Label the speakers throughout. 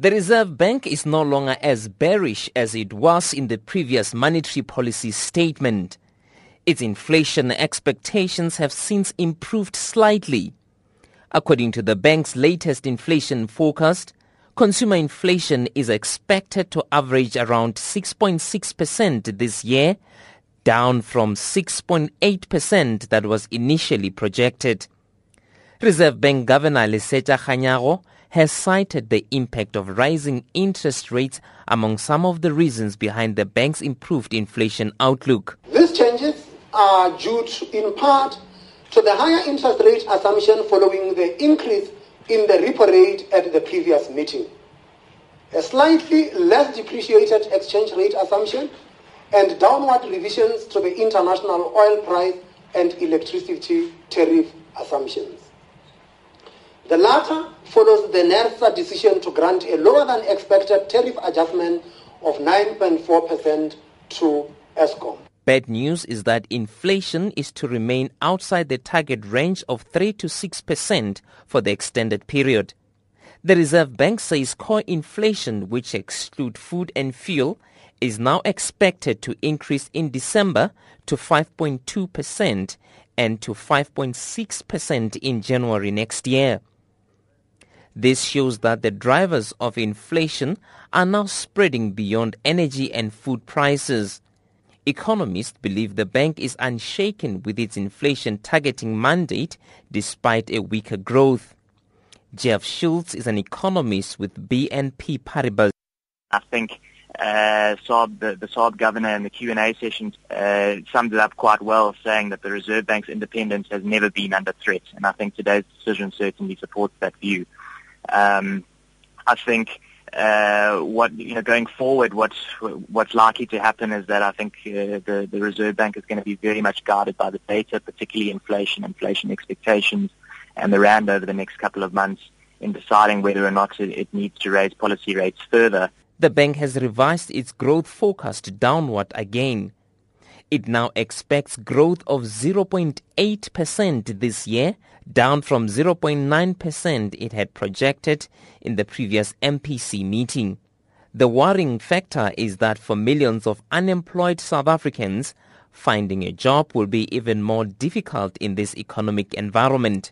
Speaker 1: The Reserve Bank is no longer as bearish as it was in the previous monetary policy statement. Its inflation expectations have since improved slightly. According to the bank's latest inflation forecast, consumer inflation is expected to average around 6.6% this year, down from 6.8% that was initially projected. Reserve Bank Governor Lesetja Kganyago has cited the impact of rising interest rates among some of the reasons behind the bank's improved inflation outlook.
Speaker 2: These changes are due to, in part to the higher interest rate assumption following the increase in the repo rate at the previous meeting, a slightly less depreciated exchange rate assumption, and downward revisions to the international oil price and electricity tariff assumptions. The latter follows the NERSA decision to grant a lower than expected tariff adjustment of 9.4% to Eskom.
Speaker 1: Bad news is that inflation is to remain outside the target range of 3 to 6% for the extended period. The Reserve Bank says core inflation, which excludes food and fuel, is now expected to increase in December to 5.2% and to 5.6% in January next year. This shows that the drivers of inflation are now spreading beyond energy and food prices. Economists believe the bank is unshaken with its inflation targeting mandate despite a weaker growth. Jeff Schultz is an economist with BNP Paribas.
Speaker 3: I think uh, SARB, the, the SARB governor in the Q&A session uh, summed it up quite well, saying that the Reserve Bank's independence has never been under threat. And I think today's decision certainly supports that view. Um, I think uh, what you know going forward, what's what's likely to happen is that I think uh, the the Reserve Bank is going to be very much guided by the data, particularly inflation, inflation expectations, and the rand over the next couple of months in deciding whether or not it, it needs to raise policy rates further.
Speaker 1: The bank has revised its growth forecast downward again. It now expects growth of 0.8% this year, down from 0.9% it had projected in the previous MPC meeting. The worrying factor is that for millions of unemployed South Africans, finding a job will be even more difficult in this economic environment.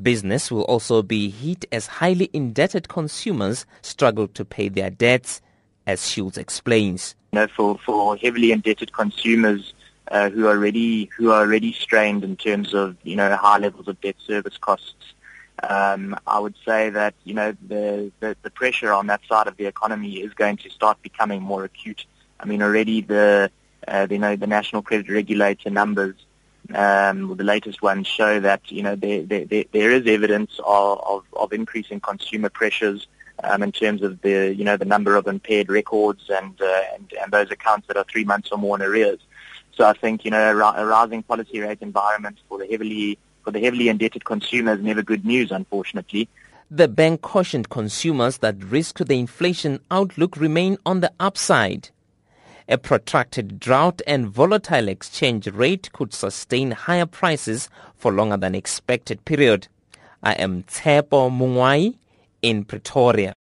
Speaker 1: Business will also be hit as highly indebted consumers struggle to pay their debts, as Shields explains.
Speaker 3: You know, for, for heavily indebted consumers, uh, who are already who are already strained in terms of you know high levels of debt service costs. Um, I would say that you know the, the, the pressure on that side of the economy is going to start becoming more acute. I mean already the uh, you know the national credit regulator numbers, um, the latest ones show that you know there there, there is evidence of, of, of increasing consumer pressures. Um, in terms of the you know the number of impaired records and, uh, and and those accounts that are three months or more in arrears. So I think you know a, rising policy rate environment for the heavily for the heavily indebted consumer is never good news, unfortunately.
Speaker 1: The bank cautioned consumers that risk to the inflation outlook remain on the upside. A protracted drought and volatile exchange rate could sustain higher prices for longer than expected period. I am Tshepo Mungwai Pretoria.